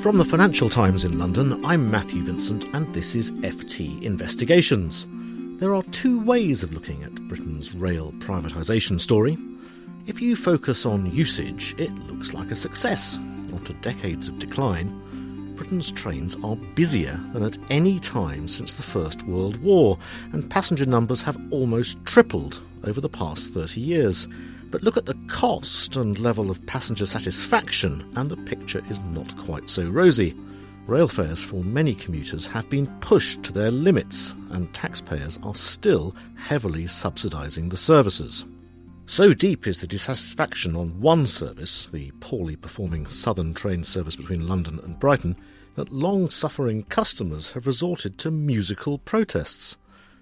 From the Financial Times in London, I'm Matthew Vincent, and this is FT Investigations. There are two ways of looking at Britain's rail privatisation story. If you focus on usage, it looks like a success. After decades of decline, Britain's trains are busier than at any time since the First World War, and passenger numbers have almost tripled over the past 30 years. But look at the cost and level of passenger satisfaction, and the picture is not quite so rosy. Rail fares for many commuters have been pushed to their limits, and taxpayers are still heavily subsidising the services. So deep is the dissatisfaction on one service, the poorly performing southern train service between London and Brighton, that long suffering customers have resorted to musical protests.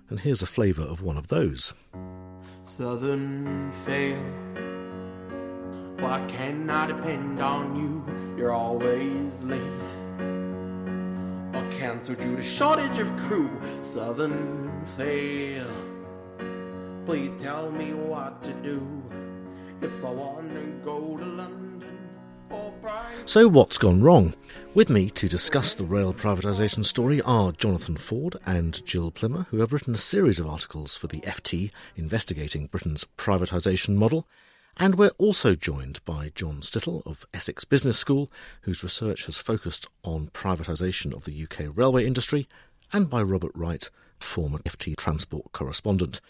And here's a flavour of one of those. Southern fail. Why can't I depend on you? You're always late. Or cancelled due to shortage of crew. Southern fail. Please tell me what to do if I want to go to London. So, what's gone wrong? With me to discuss the rail privatisation story are Jonathan Ford and Gill Plimmer, who have written a series of articles for the FT investigating Britain's privatisation model. And we're also joined by John Stittle of Essex Business School, whose research has focused on privatisation of the UK railway industry, and by Robert Wright, former FT transport correspondent.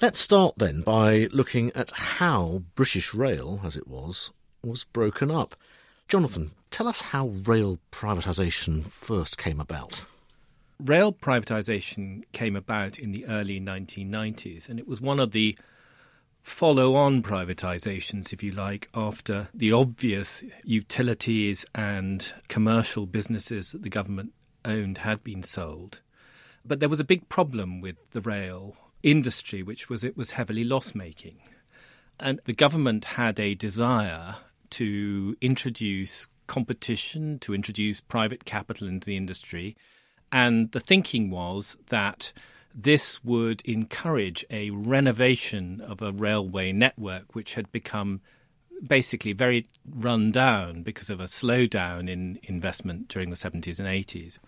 Let's start then by looking at how British Rail, as it was, was broken up. Jonathan, tell us how rail privatisation first came about. Rail privatisation came about in the early 1990s, and it was one of the follow on privatisations, if you like, after the obvious utilities and commercial businesses that the government owned had been sold. But there was a big problem with the rail industry, which was it was heavily loss making. And the government had a desire to introduce competition, to introduce private capital into the industry. And the thinking was that this would encourage a renovation of a railway network which had become basically very run down because of a slowdown in investment during the 70s and 80s.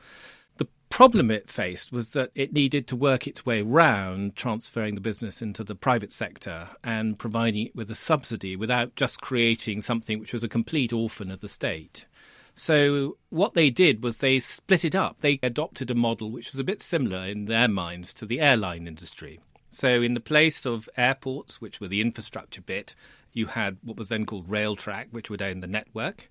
Problem it faced was that it needed to work its way round transferring the business into the private sector and providing it with a subsidy without just creating something which was a complete orphan of the state. So what they did was they split it up. They adopted a model which was a bit similar in their minds to the airline industry. So in the place of airports, which were the infrastructure bit, you had what was then called Railtrack, which would own the network.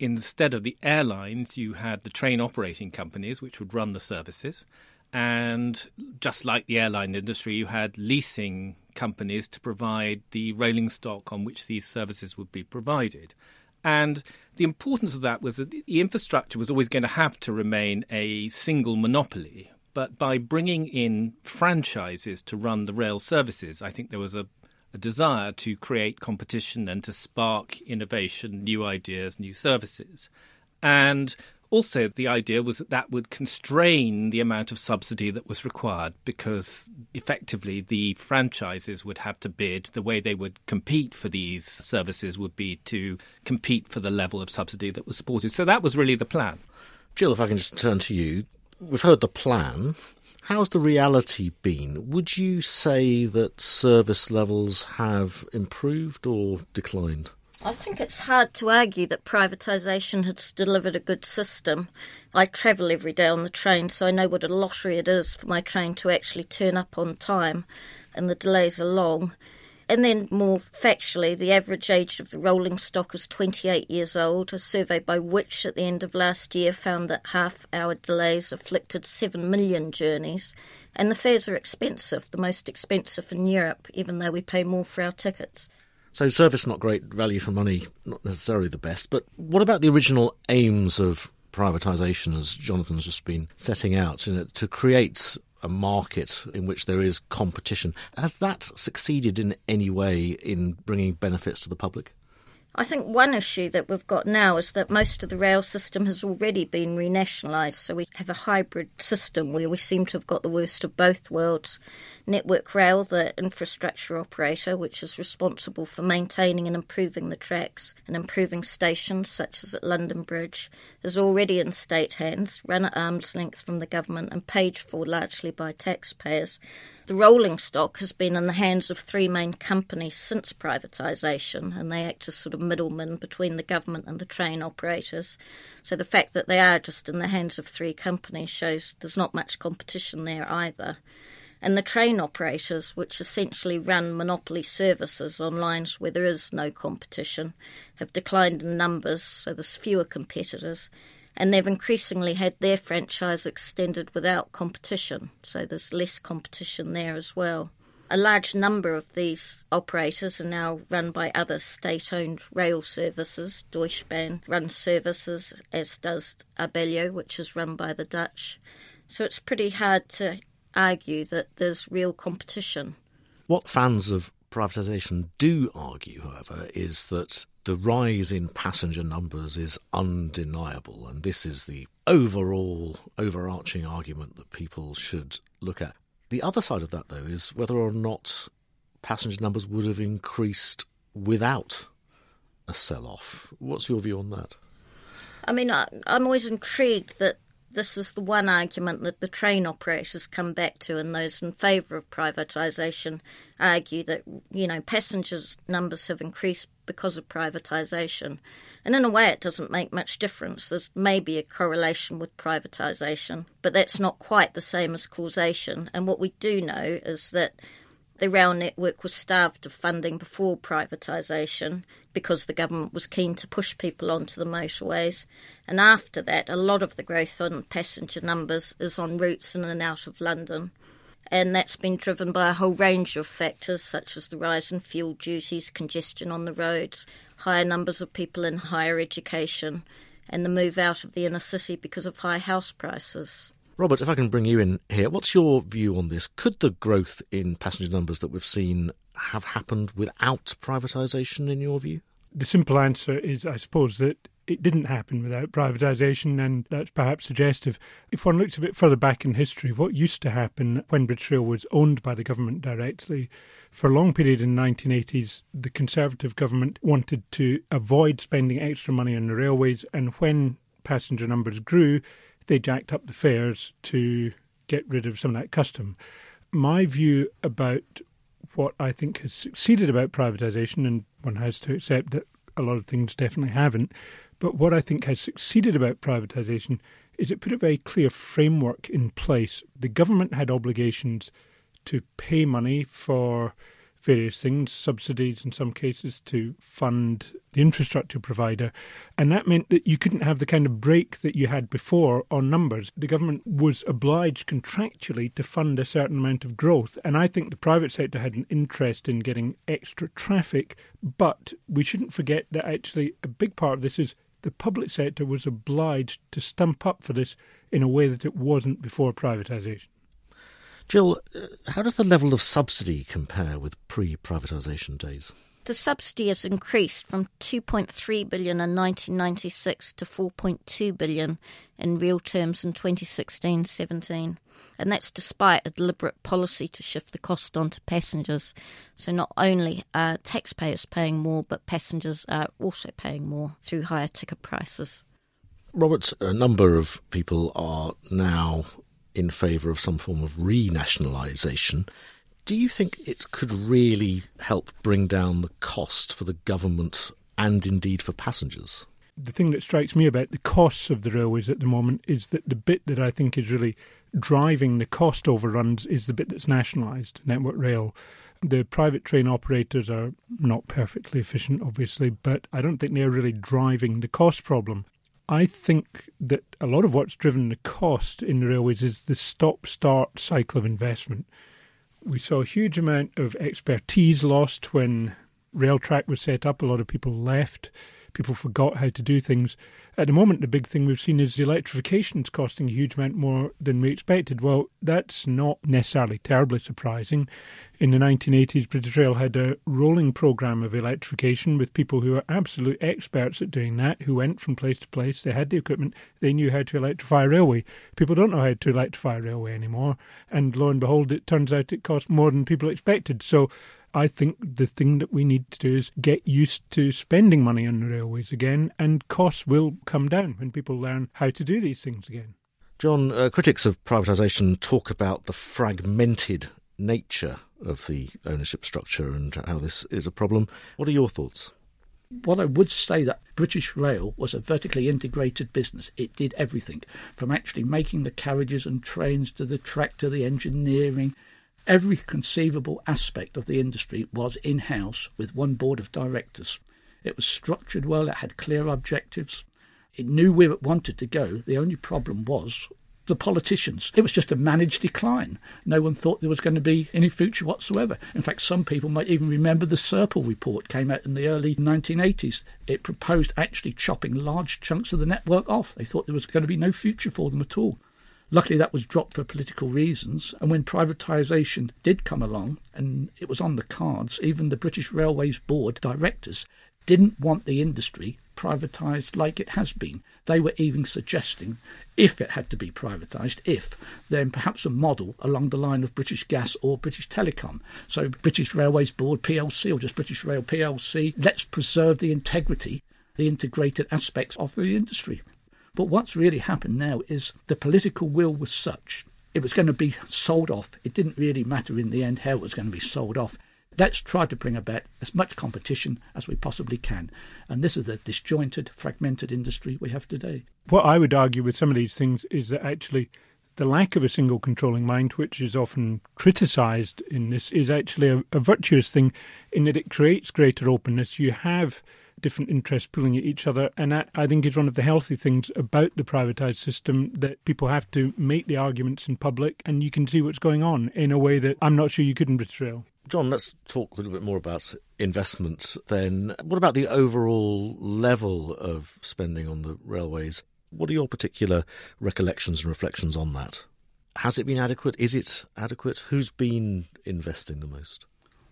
Instead of the airlines, you had the train operating companies, which would run the services. And just like the airline industry, you had leasing companies to provide the rolling stock on which these services would be provided. And the importance of that was that the infrastructure was always going to have to remain a single monopoly. But by bringing in franchises to run the rail services, I think there was a, a desire to create competition and to spark innovation, new ideas, new services. And also, the idea was that that would constrain the amount of subsidy that was required because effectively the franchises would have to bid. The way they would compete for these services would be to compete for the level of subsidy that was supported. So that was really the plan. Gill, if I can just turn to you. We've heard the plan. How's the reality been? Would you say that service levels have improved or declined? I think it's hard to argue that privatisation has delivered a good system. I travel every day on the train, so I know what a lottery it is for my train to actually turn up on time, and the delays are long. And then, more factually, the average age of the rolling stock is 28 years old. A survey by Which at the end of last year found that half hour delays afflicted 7 million journeys. And the fares are expensive, the most expensive in Europe, even though we pay more for our tickets. So service not great, value for money not necessarily the best. But what about the original aims of privatisation, as Jonathan's just been setting out, you know, to create a market in which there is competition? Has that succeeded in any way in bringing benefits to the public? I think one issue that we've got now is that most of the rail system has already been renationalised, so we have a hybrid system where we seem to have got the worst of both worlds. Network Rail, the infrastructure operator, which is responsible for maintaining and improving the tracks and improving stations such as at London Bridge, is already in state hands, run at arm's length from the government and paid for largely by taxpayers. The rolling stock has been in the hands of three main companies since privatisation, and they act as sort of middlemen between the government and the train operators. So the fact that they are just in the hands of three companies shows there's not much competition there either. And the train operators, which essentially run monopoly services on lines where there is no competition, have declined in numbers, so there's fewer competitors and they've increasingly had their franchise extended without competition, so there's less competition there as well. A large number of these operators are now run by other state owned rail services. Deutsche Bahn runs services, as does Abellio, which is run by the Dutch. So it's pretty hard to argue that there's real competition. What fans of privatisation do argue, however, is that the rise in passenger numbers is undeniable, and this is the overall overarching argument that people should look at. The other side of that, though, is whether or not passenger numbers would have increased without a sell off. What's your view on that? I mean, I, am always intrigued that this is the one argument that the train operators come back to, and those in favour of privatisation argue that you know passengers numbers have increased because of privatisation. And in a way, it doesn't make much difference. There's maybe a correlation with privatisation, but that's not quite the same as causation. And what we do know is that the rail network was starved of funding before privatisation because the government was keen to push people onto the motorways. And after that, a lot of the growth on passenger numbers is on routes in and out of London. And that's been driven by a whole range of factors, such as the rise in fuel duties, congestion on the roads, higher numbers of people in higher education, and the move out of the inner city because of high house prices. Robert, if I can bring you in here, what's your view on this? Could the growth in passenger numbers that we've seen have happened without privatisation, in your view? The simple answer is, I suppose, that it didn't happen without privatisation, and that's perhaps suggestive. If one looks a bit further back in history, what used to happen when British Rail was owned by the government directly, for a long period in the 1980s, the Conservative government wanted to avoid spending extra money on the railways, and when passenger numbers grew, they jacked up the fares to get rid of some of that custom. My view about what I think has succeeded about privatisation, and one has to accept that a lot of things definitely haven't, but what I think has succeeded about privatisation is it put a very clear framework in place. The government had obligations to pay money for various things, subsidies in some cases to fund the infrastructure provider. And that meant that you couldn't have the kind of break that you had before on numbers. The government was obliged contractually to fund a certain amount of growth. And I think the private sector had an interest in getting extra traffic. But we shouldn't forget that actually a big part of this is the public sector was obliged to stump up for this in a way that it wasn't before privatisation. Gill, uh, how does the level of subsidy compare with pre privatisation days? The subsidy has increased from 2.3 billion in 1996 to 4.2 billion in real terms in 2016-17, and that's despite a deliberate policy to shift the cost onto passengers. So not only are taxpayers paying more, but passengers are also paying more through higher ticket prices. Robert, a number of people are now in favour of some form of renationalisation. Do you think it could really help bring down the cost for the government and indeed for passengers? The thing that strikes me about the costs of the railways at the moment is that the bit that I think is really driving the cost overruns is the bit that's nationalised, Network Rail. The private train operators are not perfectly efficient, obviously, but I don't think they're really driving the cost problem. I think that a lot of what's driven the cost in the railways is the stop start cycle of investment. We saw a huge amount of expertise lost when Railtrack was set up. A lot of people left people forgot how to do things. At the moment, the big thing we've seen is the electrification is costing a huge amount more than we expected. Well, that's not necessarily terribly surprising. In the 1980s, British Rail had a rolling programme of electrification with people who are absolute experts at doing that, who went from place to place. They had the equipment, they knew how to electrify a railway. People don't know how to electrify a railway anymore. And lo and behold, it turns out it costs more than people expected. So I think the thing that we need to do is get used to spending money on railways again, and costs will come down when people learn how to do these things again. John, uh, critics of privatisation talk about the fragmented nature of the ownership structure and how this is a problem. What are your thoughts? What I would say that British Rail was a vertically integrated business. It did everything from actually making the carriages and trains to the track to the engineering, Every conceivable aspect of the industry was in house with one board of directors. It was structured well, it had clear objectives, it knew where it wanted to go. The only problem was the politicians. It was just a managed decline. No one thought there was going to be any future whatsoever. In fact, some people might even remember the Serpell report came out in the early 1980s. It proposed actually chopping large chunks of the network off. They thought there was going to be no future for them at all. Luckily, that was dropped for political reasons. And when privatisation did come along, and it was on the cards, even the British Railways Board directors didn't want the industry privatised like it has been. They were even suggesting, if it had to be privatised, if, then perhaps a model along the line of British Gas or British Telecom. So, British Railways Board PLC or just British Rail PLC, let's preserve the integrity, the integrated aspects of the industry. But what's really happened now is the political will was such it was going to be sold off. It didn't really matter in the end how it was going to be sold off. Let's try to bring about as much competition as we possibly can. And this is the disjointed, fragmented industry we have today. What I would argue with some of these things is that actually the lack of a single controlling mind, which is often criticised in this, is actually a, a virtuous thing in that it creates greater openness. You have different interests pulling at each other. And that, I think, is one of the healthy things about the privatised system that people have to make the arguments in public and you can see what's going on in a way that I'm not sure you could in Rail. John, let's talk a little bit more about investment then. What about the overall level of spending on the railways? What are your particular recollections and reflections on that? Has it been adequate? Is it adequate? Who's been investing the most?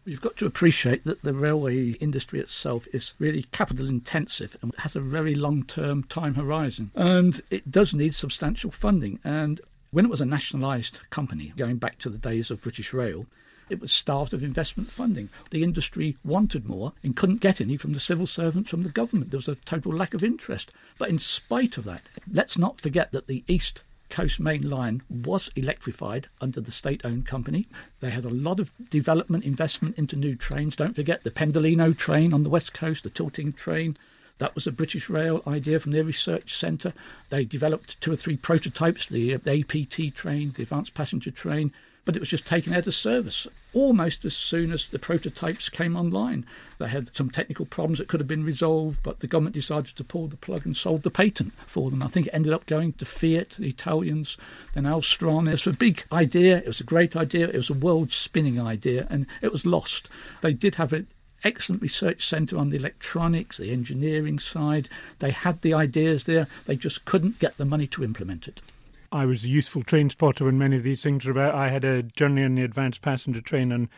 You've got to appreciate that the railway industry itself is really capital intensive and has a very long term time horizon. And it does need substantial funding. And when it was a nationalised company, going back to the days of British Rail, it was starved of investment funding. The industry wanted more and couldn't get any from the civil servants, from the government. There was a total lack of interest. But in spite of that, let's not forget that the East Coast Main Line was electrified under the state owned company. They had a lot of development investment into new trains. Don't forget the Pendolino train on the west coast, the Tilting train. That was a British Rail idea from their research centre. They developed two or three prototypes the, the APT train, the Advanced Passenger Train, but it was just taken out of service almost as soon as the prototypes came online. They had some technical problems that could have been resolved, but the government decided to pull the plug and sold the patent for them. I think it ended up going to Fiat, the Italians, then Alstom. It was a big idea, it was a great idea, it was a world spinning idea, and it was lost. They did have an excellent research centre on the electronics, the engineering side. They had the ideas there, they just couldn't get the money to implement it. I was a useful train spotter when many of these things were about. I had a journey on the advanced passenger train on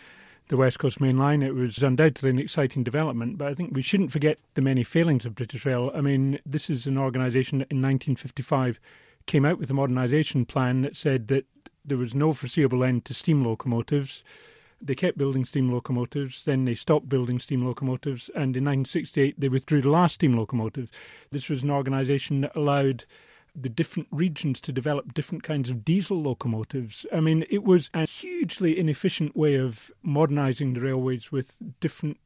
the West Coast Main Line. It was undoubtedly an exciting development, but I think we shouldn't forget the many failings of British Rail. I mean, this is an organisation that in 1955 came out with a modernisation plan that said that there was no foreseeable end to steam locomotives. They kept building steam locomotives, then they stopped building steam locomotives, and in 1968 they withdrew the last steam locomotive. This was an organisation that allowed the different regions to develop different kinds of diesel locomotives. I mean, it was a hugely inefficient way of modernising the railways with different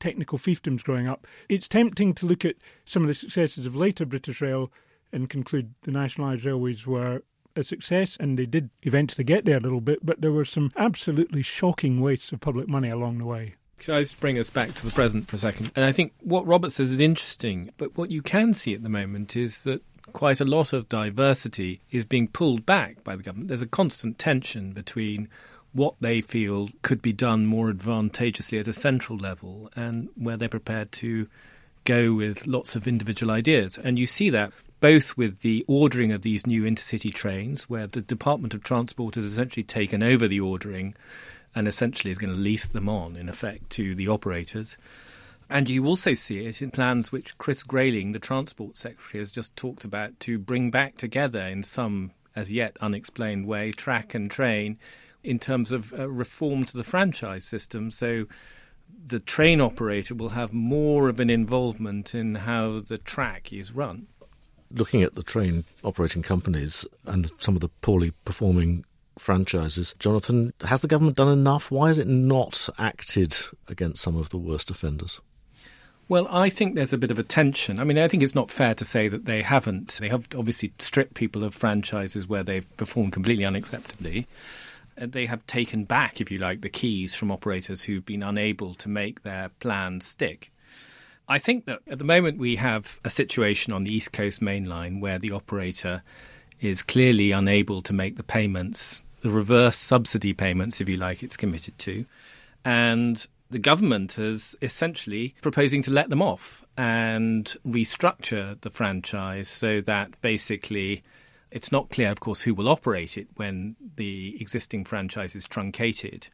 technical fiefdoms growing up. It's tempting to look at some of the successes of later British Rail and conclude the nationalised railways were a success, and they did eventually get there a little bit, but there were some absolutely shocking wastes of public money along the way. Can I just bring us back to the present for a second? And I think what Robert says is interesting, but what you can see at the moment is that quite a lot of diversity is being pulled back by the government. There's a constant tension between what they feel could be done more advantageously at a central level and where they're prepared to go with lots of individual ideas. And you see that both with the ordering of these new intercity trains, where the Department of Transport has essentially taken over the ordering and essentially is going to lease them on, in effect, to the operators. And you also see it in plans which Chris Grayling, the Transport Secretary, has just talked about to bring back together in some as yet unexplained way track and train in terms of uh, reform to the franchise system. So the train operator will have more of an involvement in how the track is run. Looking at the train operating companies and some of the poorly performing franchises, Jonathan, has the government done enough? Why has it not acted against some of the worst offenders? Well, I think there's a bit of a tension. I mean, I think it's not fair to say that they haven't. They have obviously stripped people of franchises where they've performed completely unacceptably. Uh, they have taken back, if you like, the keys from operators who've been unable to make their plans stick. I think that at the moment we have a situation on the East Coast Main Line where the operator is clearly unable to make the payments, the reverse subsidy payments, if you like, it's committed to. And the government is essentially proposing to let them off and restructure the franchise so that basically it's not clear, of course, who will operate it when the existing franchise is truncated.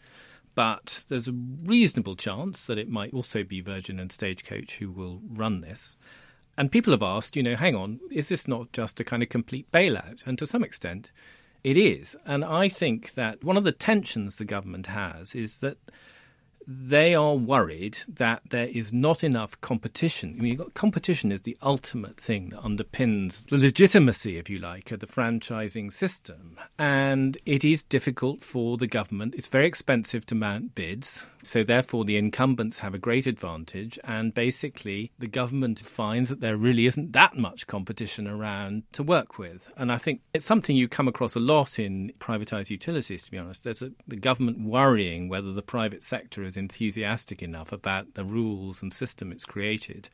But there's a reasonable chance that it might also be Virgin and Stagecoach who will run this. And people have asked, you know, hang on, is this not just a kind of complete bailout? And to some extent, it is. And I think that one of the tensions the government has is that they are worried that there is not enough competition. I mean, competition is the ultimate thing that underpins the legitimacy, if you like, of the franchising system. And it is difficult for the government. It's very expensive to mount bids. So, therefore, the incumbents have a great advantage. And basically, the government finds that there really isn't that much competition around to work with. And I think it's something you come across a lot in privatized utilities, to be honest. There's a, the government worrying whether the private sector is enthusiastic enough about the rules and system it's created.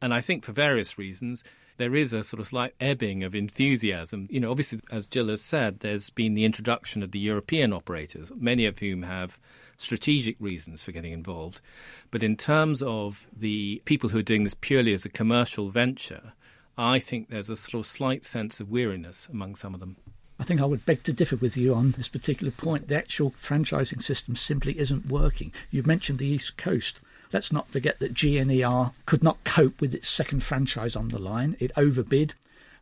And I think for various reasons, there is a sort of slight ebbing of enthusiasm. You know, obviously, as Gill has said, there's been the introduction of the European operators, many of whom have strategic reasons for getting involved. But in terms of the people who are doing this purely as a commercial venture, I think there's a sort of slight sense of weariness among some of them. I think I would beg to differ with you on this particular point. The actual franchising system simply isn't working. You mentioned the East Coast. Let's not forget that GNER could not cope with its second franchise on the line. It overbid.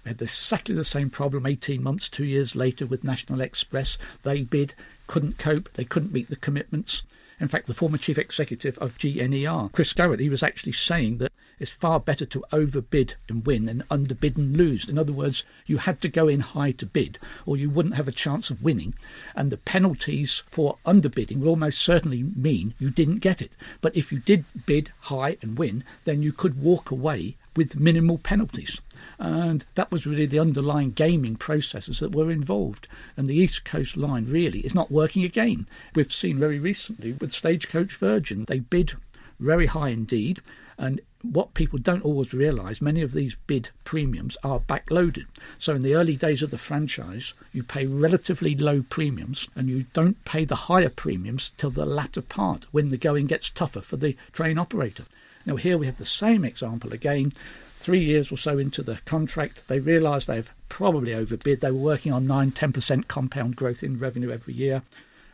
We had exactly the same problem 18 months, two years later with National Express. They bid, couldn't cope, they couldn't meet the commitments. In fact, the former chief executive of GNER, Chris Garnett, he was actually saying that it's far better to overbid and win than underbid and lose. In other words, you had to go in high to bid, or you wouldn't have a chance of winning. And the penalties for underbidding will almost certainly mean you didn't get it. But if you did bid high and win, then you could walk away with minimal penalties. And that was really the underlying gaming processes that were involved. And the East Coast line really is not working again. We've seen very recently with Stagecoach Virgin, they bid very high indeed. And what people don't always realise, many of these bid premiums are backloaded. So in the early days of the franchise, you pay relatively low premiums and you don't pay the higher premiums till the latter part when the going gets tougher for the train operator. Now, here we have the same example again. Three years or so into the contract, they realise they've probably overbid. They were working on 9 10% compound growth in revenue every year.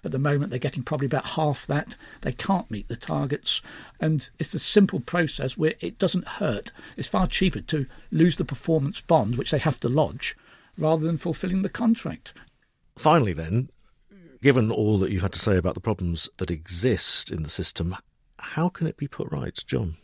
At the moment, they're getting probably about half that. They can't meet the targets. And it's a simple process where it doesn't hurt. It's far cheaper to lose the performance bond, which they have to lodge, rather than fulfilling the contract. Finally, then, given all that you've had to say about the problems that exist in the system, how can it be put right, John?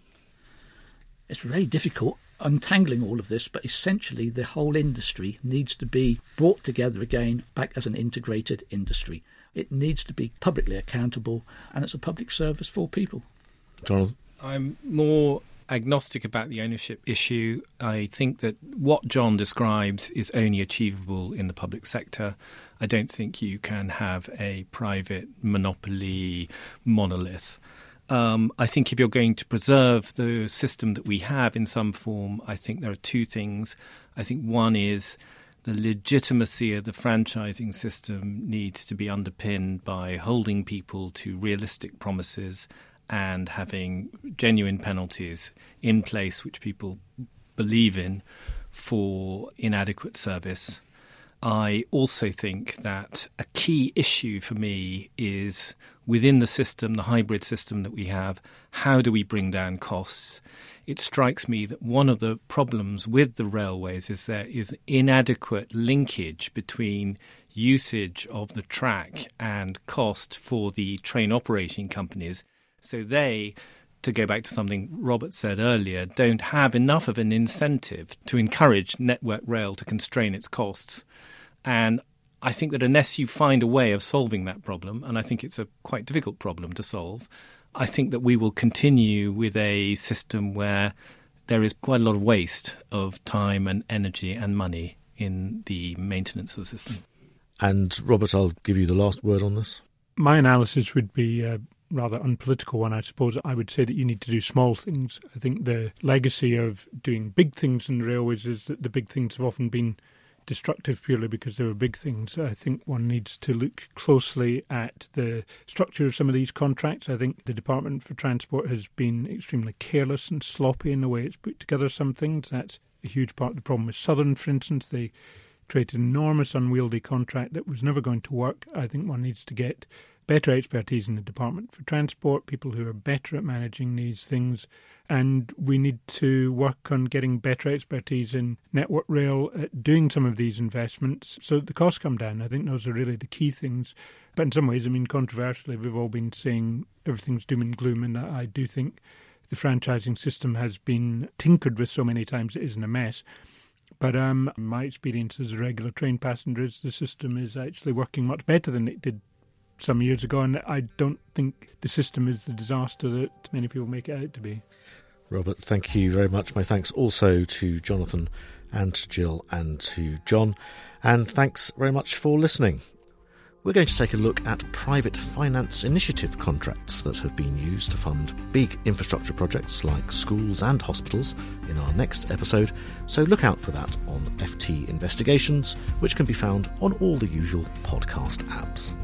It's very difficult untangling all of this, but essentially the whole industry needs to be brought together again back as an integrated industry. It needs to be publicly accountable and it's a public service for people. Jonathan? I'm more agnostic about the ownership issue. I think that what John describes is only achievable in the public sector. I don't think you can have a private monopoly monolith. Um, I think if you're going to preserve the system that we have in some form, I think there are two things. I think one is the legitimacy of the franchising system needs to be underpinned by holding people to realistic promises and having genuine penalties in place which people believe in for inadequate service. I also think that a key issue for me is within the system, the hybrid system that we have, how do we bring down costs? It strikes me that one of the problems with the railways is there is inadequate linkage between usage of the track and cost for the train operating companies. So they to go back to something Robert said earlier, don't have enough of an incentive to encourage Network Rail to constrain its costs. And I think that unless you find a way of solving that problem, and I think it's a quite difficult problem to solve, I think that we will continue with a system where there is quite a lot of waste of time and energy and money in the maintenance of the system. And Robert, I'll give you the last word on this. My analysis would be uh, rather unpolitical one, I suppose. I would say that you need to do small things. I think the legacy of doing big things in railways is that the big things have often been destructive purely because they were big things. I think one needs to look closely at the structure of some of these contracts. I think the Department for Transport has been extremely careless and sloppy in the way it's put together some things. That's a huge part of the problem with Southern, for instance. They created an enormous, unwieldy contract that was never going to work. I think one needs to get better expertise in the Department for Transport, people who are better at managing these things. And we need to work on getting better expertise in Network Rail at doing some of these investments so that the costs come down. I think those are really the key things. But in some ways, I mean, controversially, we've all been saying everything's doom and gloom, and I do think the franchising system has been tinkered with so many times it isn't a mess. But um, my experience as a regular train passenger is the system is actually working much better than it did some years ago, and I don't think the system is the disaster that many people make it out to be. Robert, thank you very much. My thanks also to Jonathan and to Gill and to John. And thanks very much for listening. We're going to take a look at private finance initiative contracts that have been used to fund big infrastructure projects like schools and hospitals in our next episode, so look out for that on FT Investigations, which can be found on all the usual podcast apps.